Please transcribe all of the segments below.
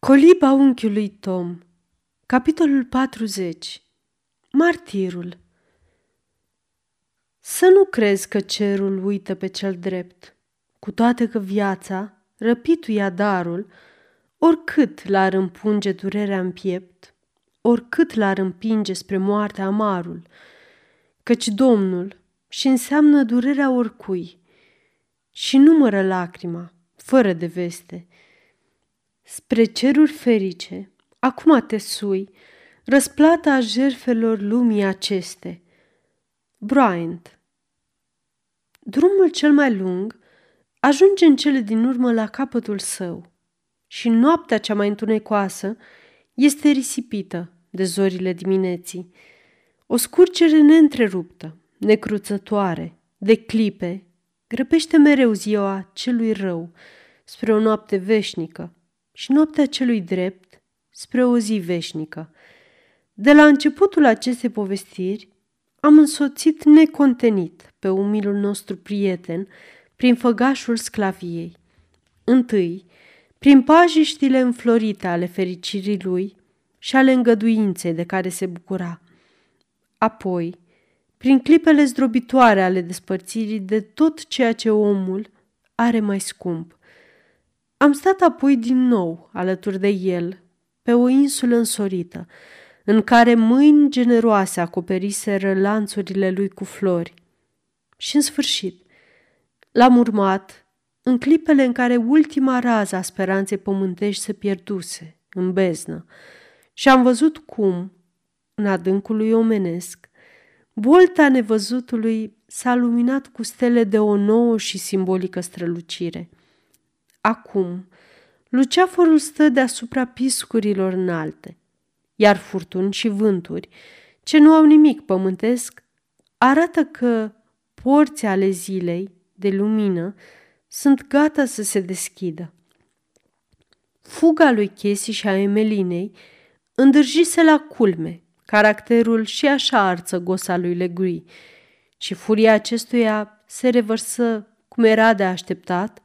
Coliba unchiului Tom. Capitolul 40 Martirul. Să nu crezi că cerul uită pe cel drept, cu toate că viața, răpituia darul, oricât l-ar împunge durerea în piept, oricât l-ar împinge spre moartea amarul, căci Domnul și înseamnă durerea oricui și numără lacrima, fără de veste, Spre ceruri ferice, acum te sui, răsplata a jerfelor lumii aceste. Bryant Drumul cel mai lung ajunge în cele din urmă la capătul său și noaptea cea mai întunecoasă este risipită de zorile dimineții. O scurgere neîntreruptă, necruțătoare, de clipe, grăbește mereu ziua celui rău spre o noapte veșnică, și noaptea celui drept spre o zi veșnică. De la începutul acestei povestiri am însoțit necontenit pe umilul nostru prieten prin făgașul sclaviei. Întâi, prin pajiștile înflorite ale fericirii lui și ale îngăduinței de care se bucura. Apoi, prin clipele zdrobitoare ale despărțirii de tot ceea ce omul are mai scump. Am stat apoi din nou alături de el, pe o insulă însorită, în care mâini generoase acoperiseră lanțurile lui cu flori. Și în sfârșit, l-am urmat în clipele în care ultima rază a speranței pământești se pierduse în beznă și am văzut cum, în adâncul lui omenesc, bolta nevăzutului s-a luminat cu stele de o nouă și simbolică strălucire – Acum, luceafărul stă deasupra piscurilor înalte, iar furtuni și vânturi, ce nu au nimic pământesc, arată că porții ale zilei de lumină sunt gata să se deschidă. Fuga lui Chesi și a Emelinei îndârjise la culme caracterul și așa arțăgos al lui Legui și furia acestuia se revărsă, cum era de așteptat,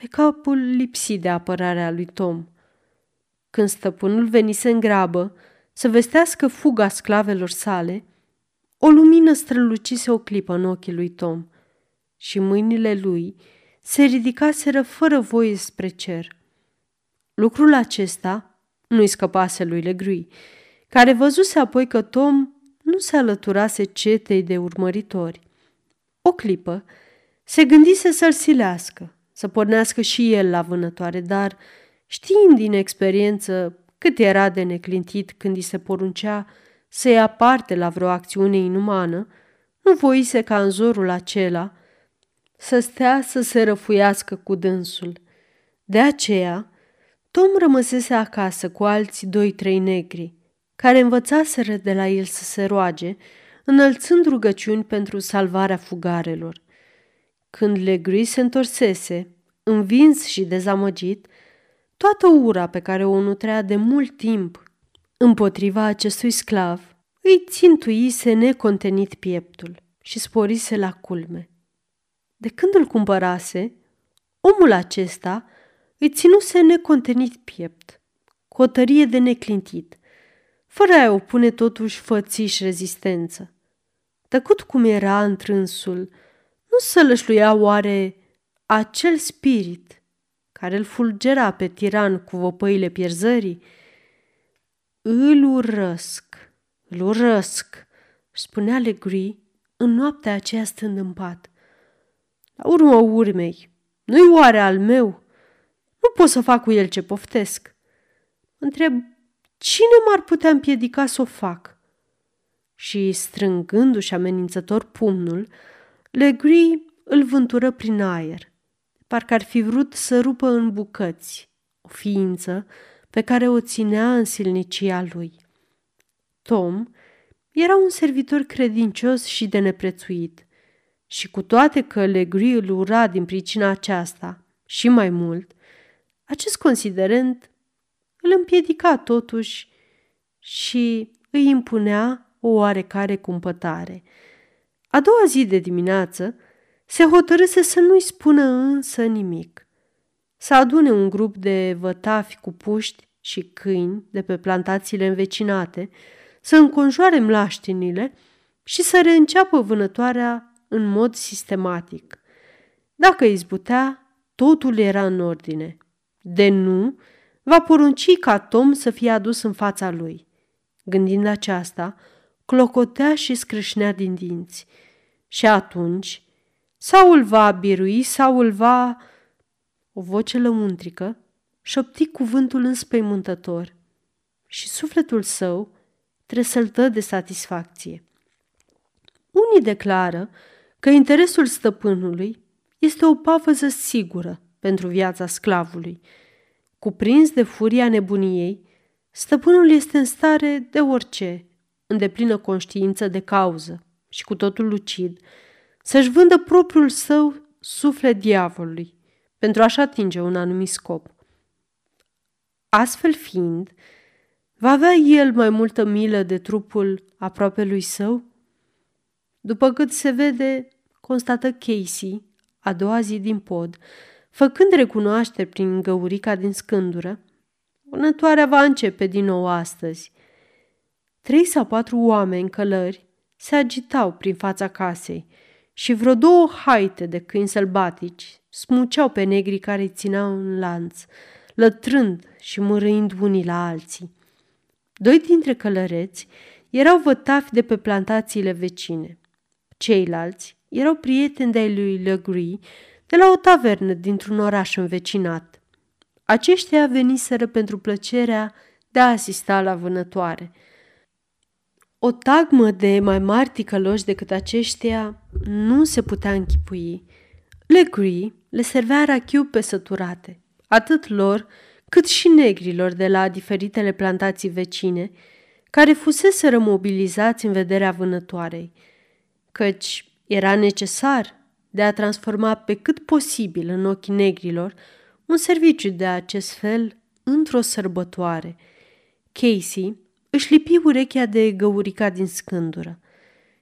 pe capul lipsit de apărarea lui Tom. Când stăpânul venise în grabă să vestească fuga sclavelor sale, o lumină strălucise o clipă în ochii lui Tom și mâinile lui se ridicaseră fără voie spre cer. Lucrul acesta nu-i scăpase lui Legrui, care văzuse apoi că Tom nu se alăturase cetei de urmăritori. O clipă se gândise să-l silească, să pornească și el la vânătoare, dar știind din experiență cât era de neclintit când îi se poruncea să ia parte la vreo acțiune inumană, nu voise ca în zorul acela să stea să se răfuiască cu dânsul. De aceea, Tom rămăsese acasă cu alții doi-trei negri, care învățaseră de la el să se roage, înălțând rugăciuni pentru salvarea fugarelor. Când Legrui se întorsese, învins și dezamăgit, toată ura pe care o nutrea de mult timp împotriva acestui sclav îi țintuise necontenit pieptul și sporise la culme. De când îl cumpărase, omul acesta îi ținuse necontenit piept, cu o tărie de neclintit, fără a opune totuși fățiș rezistență. Tăcut cum era întrânsul, nu sălășluia oare acel spirit care îl fulgera pe tiran cu vopăile pierzării? Îl urăsc, îl urăsc, spunea Legri în noaptea aceea stând în pat. La urmă urmei, nu-i oare al meu? Nu pot să fac cu el ce poftesc. Întreb, cine m-ar putea împiedica să o fac? Și, strângându-și amenințător pumnul, Legri îl vântură prin aer, parcă ar fi vrut să rupă în bucăți o ființă pe care o ținea în silnicia lui. Tom era un servitor credincios și de neprețuit și cu toate că Legri îl ura din pricina aceasta și mai mult, acest considerent îl împiedica totuși și îi impunea o oarecare cumpătare – a doua zi de dimineață se hotărâse să nu-i spună însă nimic. Să adune un grup de vătafi cu puști și câini de pe plantațiile învecinate să înconjoare mlaștinile și să reînceapă vânătoarea în mod sistematic. Dacă izbutea, totul era în ordine. De nu, va porunci ca Tom să fie adus în fața lui. Gândind aceasta, clocotea și scrâșnea din dinți. Și atunci, sau îl va birui, sau îl va... O voce lăuntrică șopti cuvântul înspăimântător și sufletul său tresăltă de satisfacție. Unii declară că interesul stăpânului este o pavăză sigură pentru viața sclavului. Cuprins de furia nebuniei, stăpânul este în stare de orice, în deplină conștiință de cauză și cu totul lucid, să-și vândă propriul său suflet diavolului pentru a-și atinge un anumit scop. Astfel fiind, va avea el mai multă milă de trupul aproape lui său? După cât se vede, constată Casey, a doua zi din pod, făcând recunoaștere prin găurica din scândură, vânătoarea va începe din nou astăzi. Trei sau patru oameni călări se agitau prin fața casei și vreo două haite de câini sălbatici smuceau pe negrii care îi țineau în lanț, lătrând și mărâind unii la alții. Doi dintre călăreți erau vătafi de pe plantațiile vecine. Ceilalți erau prieteni de-ai lui Legree de la o tavernă dintr-un oraș învecinat. Aceștia veniseră pentru plăcerea de a asista la vânătoare. O tagmă de mai mari ticăloși decât aceștia nu se putea închipui. Legree le servea rachiu pe săturate, atât lor cât și negrilor de la diferitele plantații vecine, care fuseseră mobilizați în vederea vânătoarei, căci era necesar de a transforma pe cât posibil în ochii negrilor un serviciu de acest fel într-o sărbătoare. Casey își lipi urechea de găurica din scândură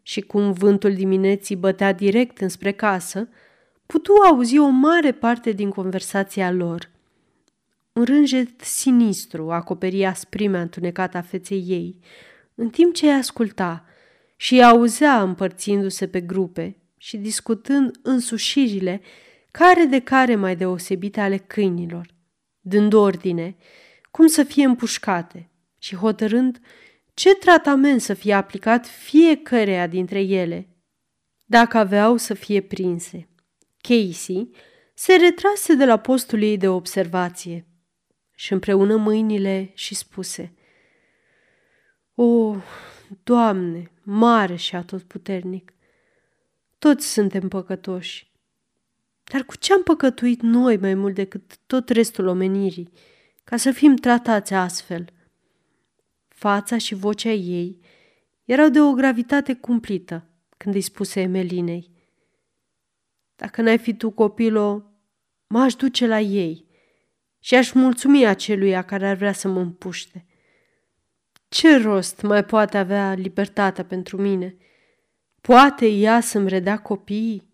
și cum vântul dimineții bătea direct înspre casă, putu auzi o mare parte din conversația lor. Un rânjet sinistru acoperi asprimea întunecată a feței ei, în timp ce îi asculta și îi auzea împărțindu-se pe grupe și discutând însușirile care de care mai deosebite ale câinilor, dând ordine cum să fie împușcate și hotărând ce tratament să fie aplicat fiecăreia dintre ele, dacă aveau să fie prinse. Casey se retrase de la postul ei de observație și împreună mâinile și spuse O, Doamne, mare și atotputernic, toți suntem păcătoși. Dar cu ce am păcătuit noi mai mult decât tot restul omenirii, ca să fim tratați astfel? Fața și vocea ei erau de o gravitate cumplită când îi spuse Emelinei. Dacă n-ai fi tu copilo, m-aș duce la ei și aș mulțumi aceluia care ar vrea să mă împuște. Ce rost mai poate avea libertatea pentru mine? Poate ea să-mi redea copiii?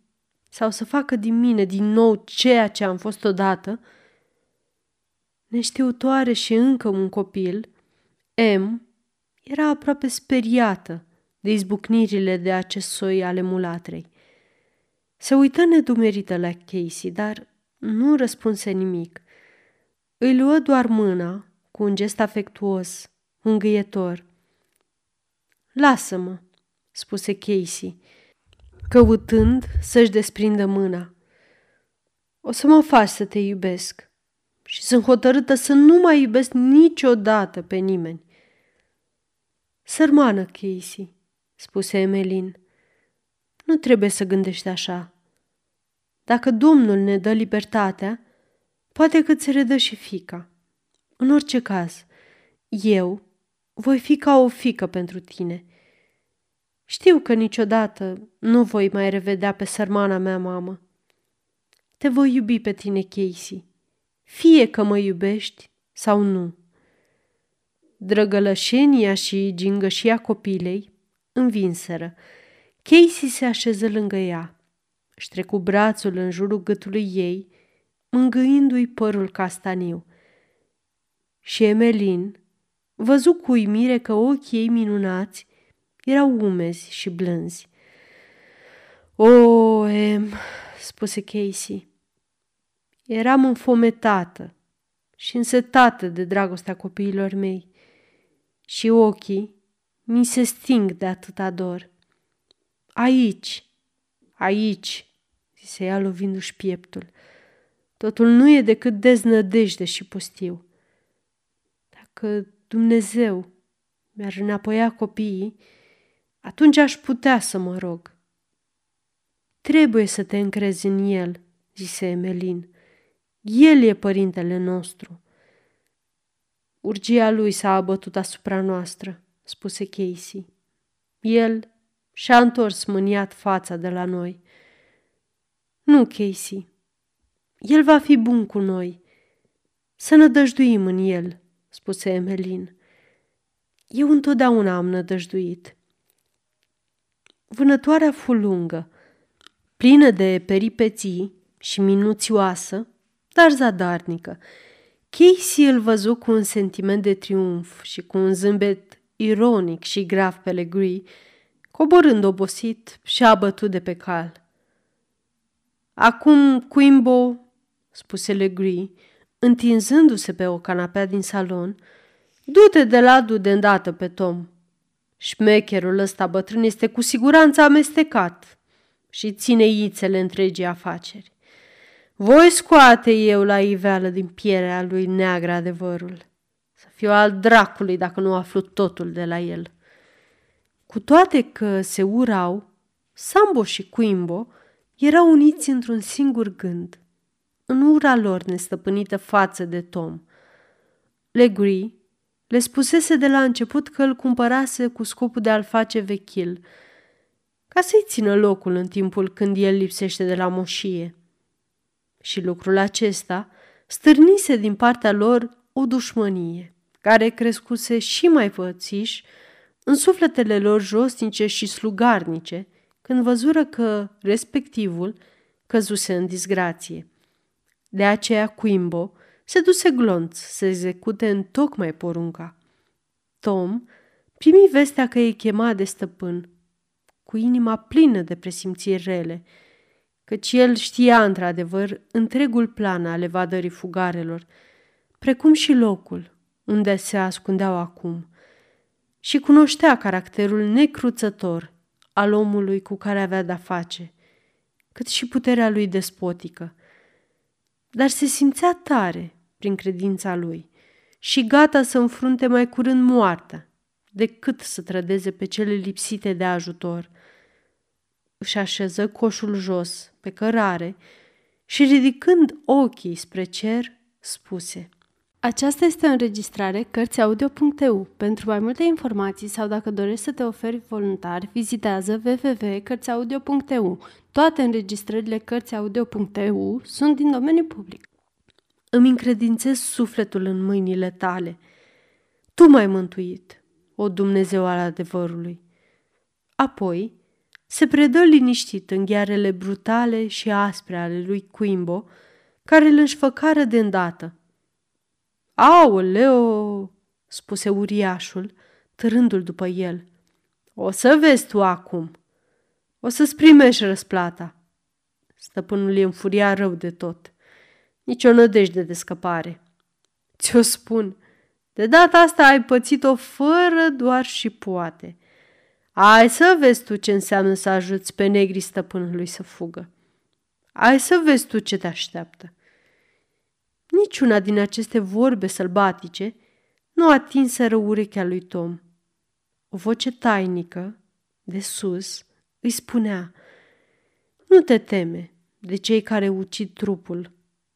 Sau să facă din mine din nou ceea ce am fost odată? Neștiutoare și încă un copil, M era aproape speriată de izbucnirile de acest soi ale mulatrei. Se uită nedumerită la Casey, dar nu răspunse nimic. Îi luă doar mâna, cu un gest afectuos, îngâietor. Lasă-mă, spuse Casey, căutând să-și desprindă mâna. O să mă faci să te iubesc și sunt hotărâtă să nu mai iubesc niciodată pe nimeni. Sărmană, Casey, spuse Emelin, nu trebuie să gândești așa. Dacă Domnul ne dă libertatea, poate că ți redă și fica. În orice caz, eu voi fi ca o fică pentru tine. Știu că niciodată nu voi mai revedea pe sărmana mea mamă. Te voi iubi pe tine, Casey, fie că mă iubești sau nu. Drăgălășenia și gingășia copilei învinseră. Casey se așeză lângă ea. Își trecu brațul în jurul gâtului ei, mângâindu-i părul castaniu. Și Emelin văzu cu uimire că ochii ei minunați erau umezi și blânzi. O, Em, spuse Casey, eram înfometată și însetată de dragostea copiilor mei și ochii mi se sting de atâta dor. Aici, aici, zise ea lovindu-și pieptul. Totul nu e decât deznădejde și pustiu. Dacă Dumnezeu mi-ar înapoia copiii, atunci aș putea să mă rog. Trebuie să te încrezi în El, zise Emelin. El e părintele nostru. Urgia lui s-a abătut asupra noastră, spuse Casey. El și-a întors mâniat fața de la noi. Nu, Casey, el va fi bun cu noi. Să nădăjduim în el, spuse Emelin. Eu întotdeauna am nădăjduit. Vânătoarea fu lungă, plină de peripeții și minuțioasă, dar zadarnică. Casey îl văzu cu un sentiment de triumf și cu un zâmbet ironic și grav pe Legree, coborând obosit și abătut de pe cal. Acum, Quimbo, spuse Legree, întinzându-se pe o canapea din salon, du-te de la du de îndată pe Tom. Șmecherul ăsta bătrân este cu siguranță amestecat și ține ițele întregii afaceri. Voi scoate eu la iveală din pielea lui neagră adevărul. Să fiu al dracului dacă nu aflu totul de la el. Cu toate că se urau, Sambo și Quimbo erau uniți într-un singur gând, în ura lor nestăpânită față de Tom. Legree le spusese de la început că îl cumpărase cu scopul de a-l face vechil, ca să-i țină locul în timpul când el lipsește de la moșie. Și lucrul acesta stârnise din partea lor o dușmănie, care crescuse și mai pățiș în sufletele lor josnice și slugarnice, când văzură că respectivul căzuse în disgrație. De aceea Quimbo se duse glonț să execute în tocmai porunca. Tom primi vestea că e chema de stăpân, cu inima plină de presimțiri rele, căci el știa într-adevăr întregul plan al evadării fugarelor, precum și locul unde se ascundeau acum, și cunoștea caracterul necruțător al omului cu care avea de-a face, cât și puterea lui despotică. Dar se simțea tare prin credința lui și gata să înfrunte mai curând moartea decât să trădeze pe cele lipsite de ajutor. Își așeză coșul jos pe cărare și ridicând ochii spre cer, spuse – aceasta este o înregistrare Cărțiaudio.eu. Pentru mai multe informații sau dacă dorești să te oferi voluntar, vizitează www.cărțiaudio.eu. Toate înregistrările Cărțiaudio.eu sunt din domeniu public. Îmi încredințez sufletul în mâinile tale. Tu m-ai mântuit, o Dumnezeu al adevărului. Apoi se predă liniștit în ghearele brutale și aspre ale lui Quimbo, care îl înșfăcară de îndată – Aoleo, spuse uriașul, târându-l după el. O să vezi tu acum. O să-ți primești răsplata. Stăpânul e înfuria rău de tot. Nici o nădejde de scăpare. Ți-o spun, de data asta ai pățit-o fără doar și poate. Ai să vezi tu ce înseamnă să ajuți pe negri stăpânului să fugă. Ai să vezi tu ce te așteaptă. Niciuna din aceste vorbe sălbatice nu atinseră urechea lui Tom. O voce tainică, de sus, îi spunea Nu te teme de cei care ucid trupul,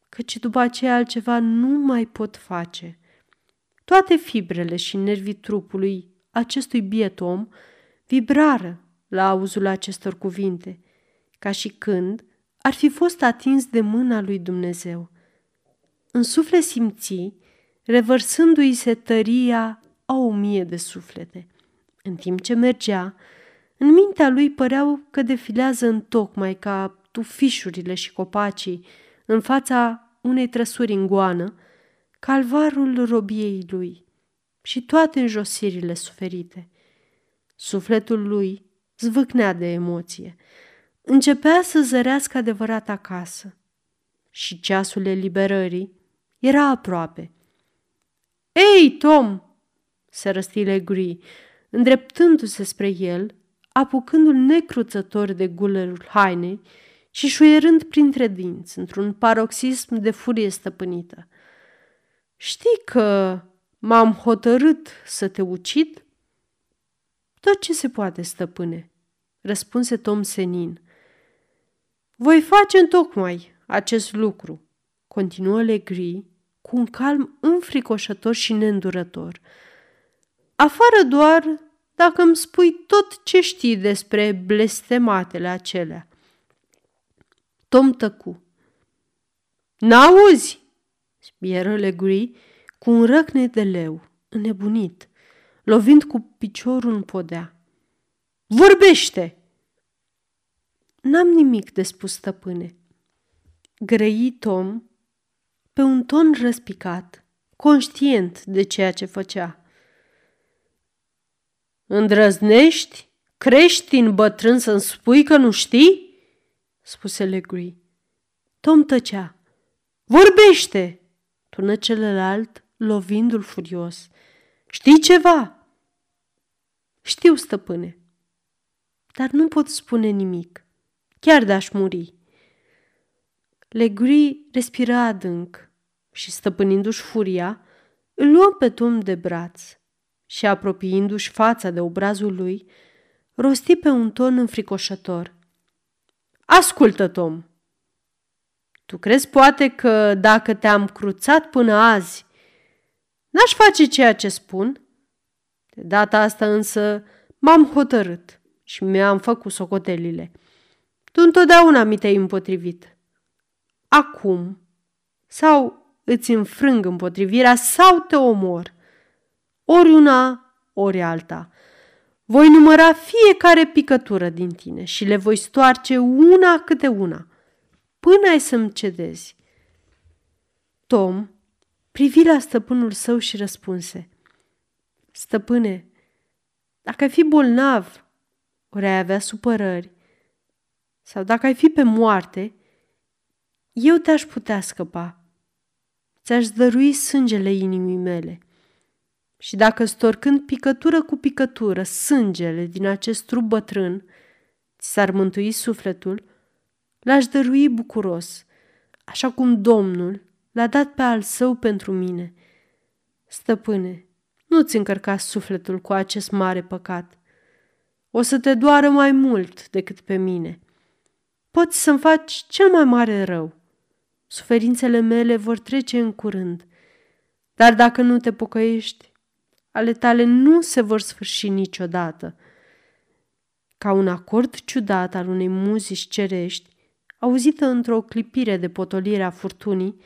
căci după aceea altceva nu mai pot face. Toate fibrele și nervii trupului acestui biet om vibrară la auzul acestor cuvinte, ca și când ar fi fost atins de mâna lui Dumnezeu – în suflet simți, revărsându-i se tăria a o mie de suflete. În timp ce mergea, în mintea lui păreau că defilează în tocmai ca tufișurile și copacii în fața unei trăsuri în goană, calvarul robiei lui și toate înjosirile suferite. Sufletul lui zvâcnea de emoție. Începea să zărească adevărat acasă și ceasul eliberării era aproape. Ei, Tom!" se răsti Legree, îndreptându-se spre el, apucându-l necruțător de gulerul hainei și șuierând printre dinți, într-un paroxism de furie stăpânită. Știi că m-am hotărât să te ucid?" Tot ce se poate, stăpâne, răspunse Tom senin. Voi face întocmai acest lucru, continuă Legri cu un calm înfricoșător și neîndurător. Afară doar dacă îmi spui tot ce știi despre blestematele acelea. Tom tăcu. N-auzi? spieră Legri cu un răcne de leu, înnebunit, lovind cu piciorul în podea. Vorbește! N-am nimic de spus, stăpâne. Grăi Tom pe un ton răspicat, conștient de ceea ce făcea. Îndrăznești? Crești în bătrân să-mi spui că nu știi? spuse Legree. Tom tăcea. Vorbește! tună celălalt, lovindu-l furios. Știi ceva? Știu, stăpâne, dar nu pot spune nimic, chiar de-aș muri. Legree respira adânc și, stăpânindu-și furia, îl luă pe Tom de braț și, apropiindu-și fața de obrazul lui, rosti pe un ton înfricoșător. Ascultă, Tom! Tu crezi poate că dacă te-am cruțat până azi, n-aș face ceea ce spun? De data asta însă m-am hotărât și mi-am făcut socotelile. Tu întotdeauna mi te-ai împotrivit. Acum, sau îți înfrâng împotrivirea sau te omor. Ori una, ori alta. Voi număra fiecare picătură din tine și le voi stoarce una câte una, până ai să-mi cedezi. Tom privi la stăpânul său și răspunse. Stăpâne, dacă ai fi bolnav, ori ai avea supărări, sau dacă ai fi pe moarte, eu te-aș putea scăpa. Ți-aș dărui sângele inimii mele. Și dacă storcând picătură cu picătură sângele din acest trup bătrân, ți s-ar mântui sufletul, l-aș dărui bucuros, așa cum Domnul l-a dat pe al său pentru mine. Stăpâne, nu-ți încărca sufletul cu acest mare păcat. O să te doară mai mult decât pe mine. Poți să-mi faci cel mai mare rău. Suferințele mele vor trece în curând. Dar dacă nu te pocăiești, ale tale nu se vor sfârși niciodată. Ca un acord ciudat al unei muzici cerești, auzită într-o clipire de potolire a furtunii,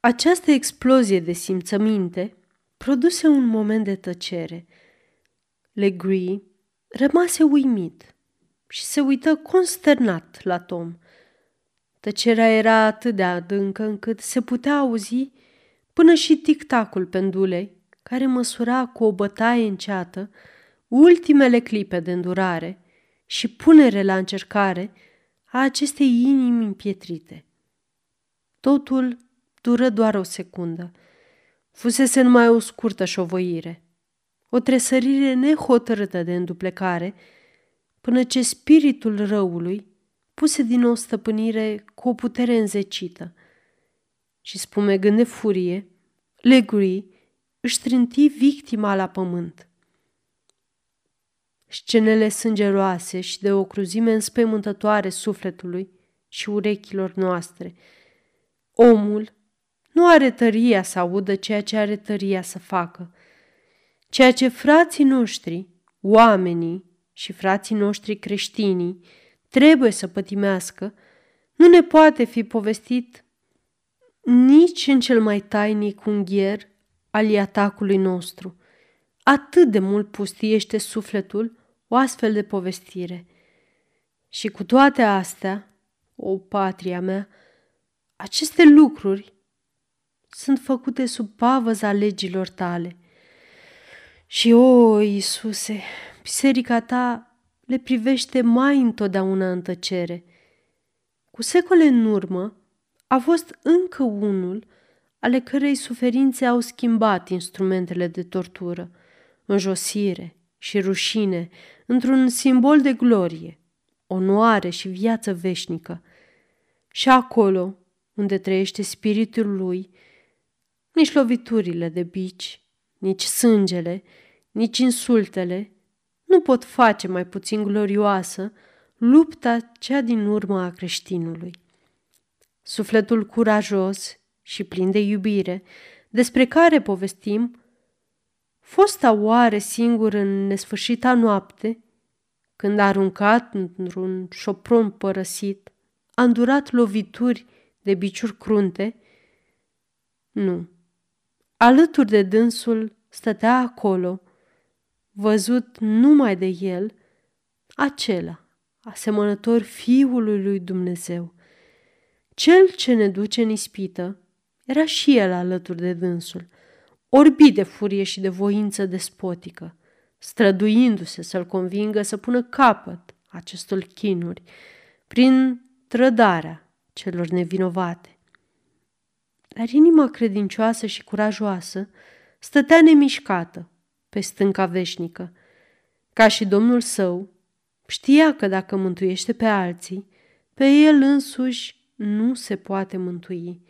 această explozie de simțăminte produse un moment de tăcere. Legree rămase uimit și se uită consternat la Tom. Tăcerea era atât de adâncă încât se putea auzi până și tic-tacul pendulei, care măsura cu o bătaie înceată ultimele clipe de îndurare și punere la încercare a acestei inimi împietrite. Totul dură doar o secundă. Fusese numai o scurtă șovăire, o tresărire nehotărâtă de înduplecare, până ce spiritul răului puse din nou stăpânire cu o putere înzecită. Și spumegând de furie, Legree își trânti victima la pământ. Scenele sângeroase și de o cruzime înspăimântătoare sufletului și urechilor noastre. Omul nu are tăria să audă ceea ce are tăria să facă. Ceea ce frații noștri, oamenii și frații noștri creștinii, trebuie să pătimească, nu ne poate fi povestit nici în cel mai tainic unghier al atacului nostru. Atât de mult pustiește sufletul o astfel de povestire. Și cu toate astea, o patria mea, aceste lucruri sunt făcute sub pavăza legilor tale. Și, o, Iisuse, biserica ta le privește mai întotdeauna în tăcere. Cu secole în urmă a fost încă unul ale cărei suferințe au schimbat instrumentele de tortură, înjosire și rușine, într-un simbol de glorie, onoare și viață veșnică. Și acolo, unde trăiește spiritul lui, nici loviturile de bici, nici sângele, nici insultele nu pot face mai puțin glorioasă lupta cea din urmă a creștinului. Sufletul curajos și plin de iubire, despre care povestim, fosta oare singur în nesfârșita noapte, când a aruncat într-un șopron părăsit, a îndurat lovituri de biciuri crunte? Nu. Alături de dânsul stătea acolo, văzut numai de el, acela, asemănător Fiului lui Dumnezeu. Cel ce ne duce în ispită era și el alături de dânsul, orbit de furie și de voință despotică, străduindu-se să-l convingă să pună capăt acestor chinuri prin trădarea celor nevinovate. Dar inima credincioasă și curajoasă stătea nemișcată pe stânca veșnică. Ca și domnul său, știa că dacă mântuiește pe alții, pe el însuși nu se poate mântui.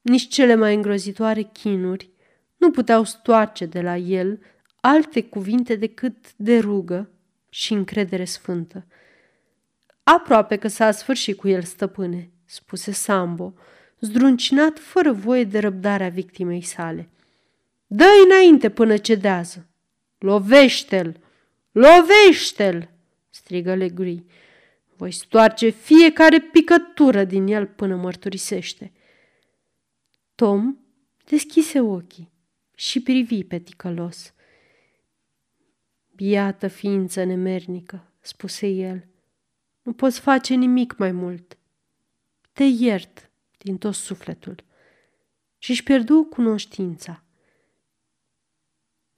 Nici cele mai îngrozitoare chinuri nu puteau stoarce de la el alte cuvinte decât de rugă și încredere sfântă. Aproape că s-a sfârșit cu el, stăpâne, spuse Sambo, zdruncinat fără voie de răbdarea victimei sale. dă înainte până cedează! Lovește-l! Lovește-l! strigă Legri. Voi stoarce fiecare picătură din el până mărturisește. Tom deschise ochii și privi pe ticălos. Biată ființă nemernică, spuse el, nu poți face nimic mai mult. Te iert din tot sufletul. Și își pierdu cunoștința.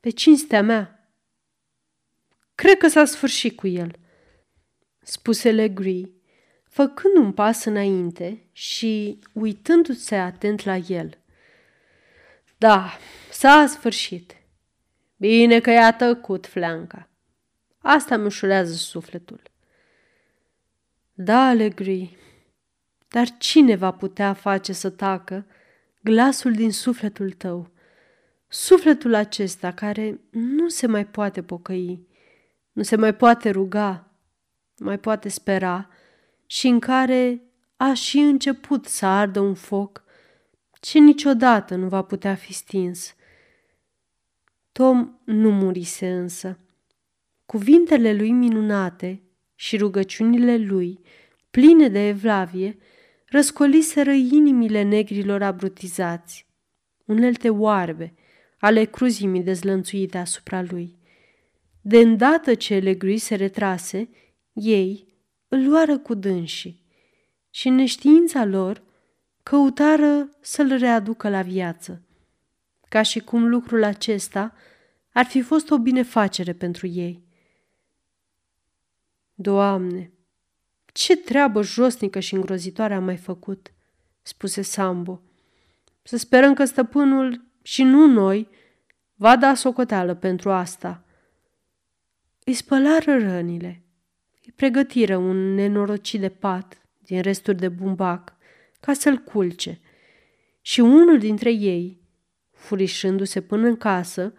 Pe cinstea mea, cred că s-a sfârșit cu el, spuse Legree, făcând un pas înainte și uitându-se atent la el. Da, s-a sfârșit. Bine că i-a tăcut flanca. Asta mi ușurează sufletul. Da, Legree, dar cine va putea face să tacă glasul din sufletul tău? Sufletul acesta care nu se mai poate pocăi, nu se mai poate ruga, mai poate spera și în care a și început să ardă un foc ce niciodată nu va putea fi stins. Tom nu murise însă. Cuvintele lui minunate și rugăciunile lui, pline de evlavie, răscoliseră inimile negrilor abrutizați, unelte oarbe ale cruzimii dezlănțuite asupra lui. De îndată ce Legrui se retrase, ei îl luară cu dânsii și în neștiința lor căutară să-l readucă la viață, ca și cum lucrul acesta ar fi fost o binefacere pentru ei. Doamne, ce treabă josnică și îngrozitoare am mai făcut, spuse Sambo. Să sperăm că stăpânul și nu noi va da socoteală pentru asta. Îi spălară rănile, îi pregătiră un nenorocit de pat din resturi de bumbac ca să-l culce și unul dintre ei, furișându-se până în casă,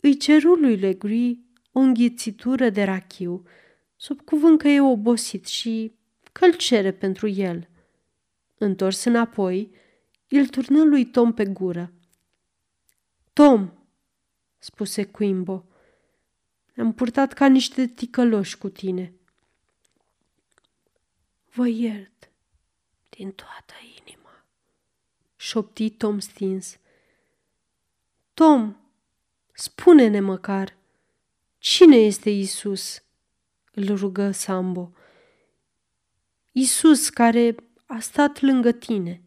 îi ceru lui Legri o înghițitură de rachiu, sub cuvânt că e obosit și că îl cere pentru el. Întors înapoi, îl turnă lui Tom pe gură. Tom, spuse Quimbo, am purtat ca niște ticăloși cu tine. Vă iert din toată inima, șopti Tom stins. Tom, spune-ne măcar, cine este Isus? Îl rugă Sambo. Isus care a stat lângă tine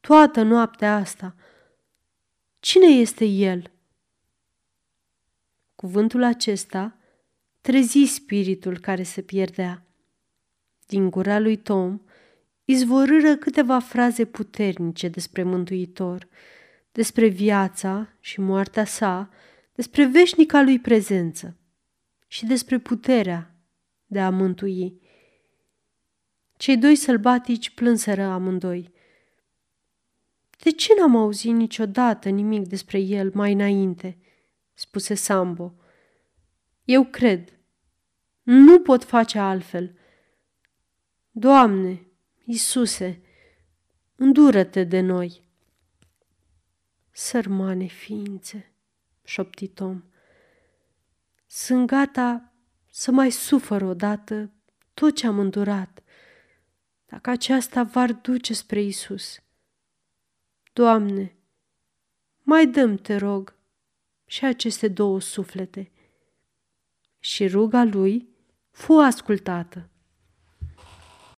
toată noaptea asta, Cine este el? Cuvântul acesta trezi spiritul care se pierdea. Din gura lui Tom izvorâră câteva fraze puternice despre Mântuitor, despre viața și moartea sa, despre veșnica lui prezență și despre puterea de a mântui. Cei doi sălbatici plânseră amândoi. De ce n-am auzit niciodată nimic despre el mai înainte?" spuse Sambo. Eu cred. Nu pot face altfel. Doamne, Isuse, îndură-te de noi. Sărmane ființe, șopti Tom, sunt gata să mai sufăr odată tot ce am îndurat, dacă aceasta v-ar duce spre Isus. Doamne, mai dăm, te rog, și aceste două suflete. Și ruga lui fu ascultată.